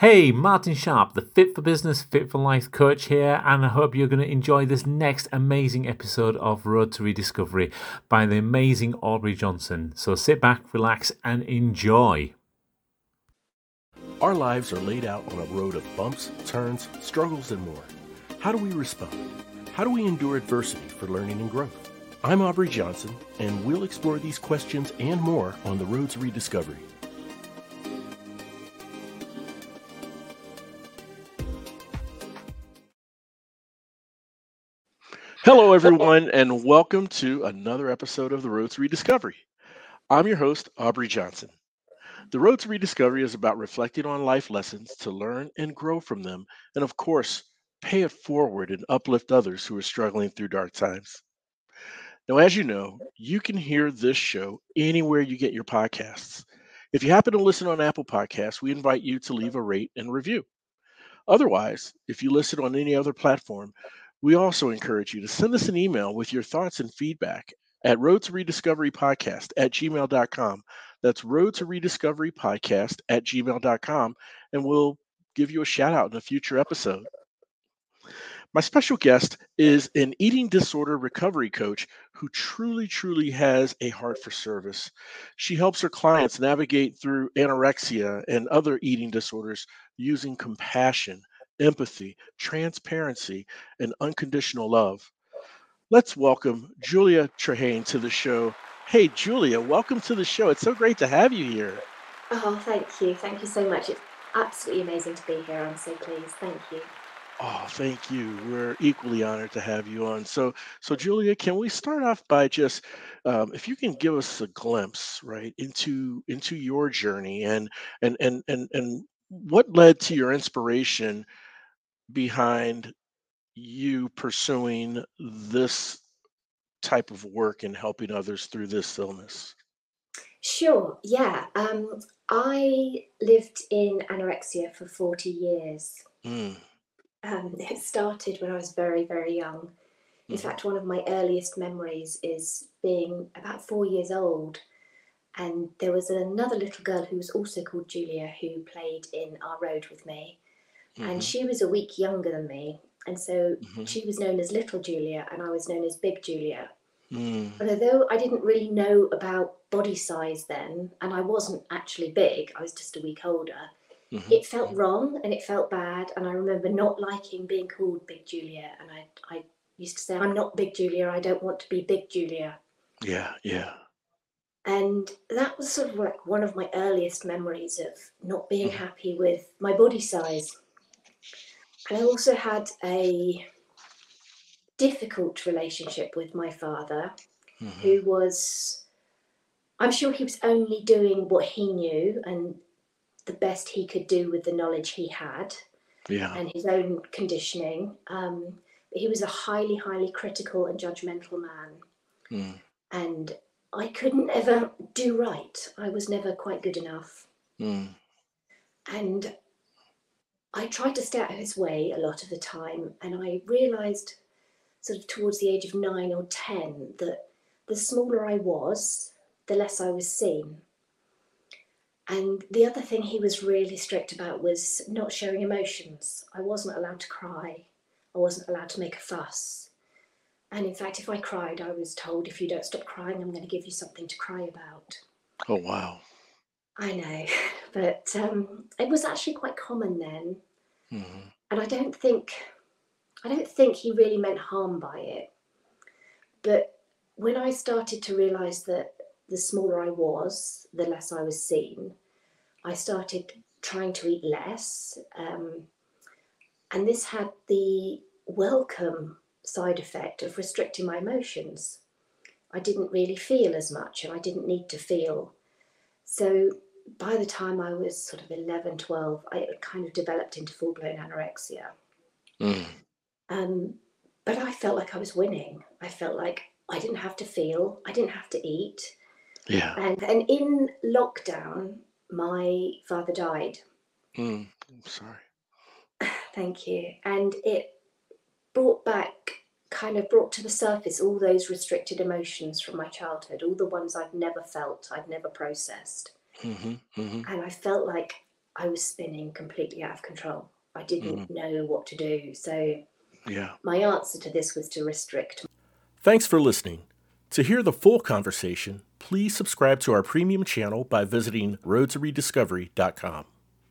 Hey, Martin Sharp, the Fit for Business, Fit for Life coach here, and I hope you're going to enjoy this next amazing episode of Road to Rediscovery by the amazing Aubrey Johnson. So sit back, relax, and enjoy. Our lives are laid out on a road of bumps, turns, struggles, and more. How do we respond? How do we endure adversity for learning and growth? I'm Aubrey Johnson, and we'll explore these questions and more on the Road to Rediscovery. Hello, everyone, and welcome to another episode of the Road to Rediscovery. I'm your host, Aubrey Johnson. The Road to Rediscovery is about reflecting on life lessons to learn and grow from them, and of course, pay it forward and uplift others who are struggling through dark times. Now, as you know, you can hear this show anywhere you get your podcasts. If you happen to listen on Apple Podcasts, we invite you to leave a rate and review. Otherwise, if you listen on any other platform, we also encourage you to send us an email with your thoughts and feedback at road to rediscovery podcast at gmail.com. That's road to rediscovery podcast at gmail.com, and we'll give you a shout out in a future episode. My special guest is an eating disorder recovery coach who truly, truly has a heart for service. She helps her clients navigate through anorexia and other eating disorders using compassion empathy, transparency, and unconditional love. Let's welcome Julia Trehane to the show. Hey, Julia, welcome to the show. It's so great to have you here. Oh, thank you. Thank you so much. It's absolutely amazing to be here. I'm so pleased. Thank you. Oh, thank you. We're equally honored to have you on. So, so Julia, can we start off by just, um, if you can give us a glimpse, right, into into your journey and and and and and what led to your inspiration behind you pursuing this type of work and helping others through this illness? Sure, yeah. Um, I lived in anorexia for 40 years. Mm. Um, it started when I was very, very young. In mm-hmm. fact, one of my earliest memories is being about four years old. And there was another little girl who was also called Julia who played in our road with me. Mm-hmm. And she was a week younger than me. And so mm-hmm. she was known as Little Julia, and I was known as Big Julia. Mm. But although I didn't really know about body size then, and I wasn't actually big, I was just a week older, mm-hmm. it felt wrong and it felt bad. And I remember not liking being called Big Julia. And I, I used to say, I'm not Big Julia, I don't want to be Big Julia. Yeah, yeah. And that was sort of like one of my earliest memories of not being mm-hmm. happy with my body size. I also had a difficult relationship with my father, mm-hmm. who was, I'm sure he was only doing what he knew and the best he could do with the knowledge he had yeah. and his own conditioning. Um, but he was a highly, highly critical and judgmental man. Mm. And I couldn't ever do right. I was never quite good enough. Mm. And I tried to stay out of his way a lot of the time, and I realised sort of towards the age of nine or ten that the smaller I was, the less I was seen. And the other thing he was really strict about was not showing emotions. I wasn't allowed to cry. I wasn't allowed to make a fuss. And in fact, if I cried, I was told, if you don't stop crying, I'm going to give you something to cry about. Oh, wow. I know, but um, it was actually quite common then, mm-hmm. and I don't think I don't think he really meant harm by it. But when I started to realise that the smaller I was, the less I was seen, I started trying to eat less, um, and this had the welcome side effect of restricting my emotions. I didn't really feel as much, and I didn't need to feel. So by the time I was sort of 11, 12, I kind of developed into full blown anorexia. Mm. Um, but I felt like I was winning. I felt like I didn't have to feel, I didn't have to eat. Yeah. And, and in lockdown, my father died. Mm, I'm sorry. Thank you. And it brought back, kind of brought to the surface all those restricted emotions from my childhood, all the ones I'd never felt, I'd never processed. Mm-hmm, mm-hmm. And I felt like I was spinning completely out of control. I didn't know what to do. So Yeah. my answer to this was to restrict Thanks for listening. To hear the full conversation, please subscribe to our premium channel by visiting roadtorediscovery.com.